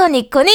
コニコニ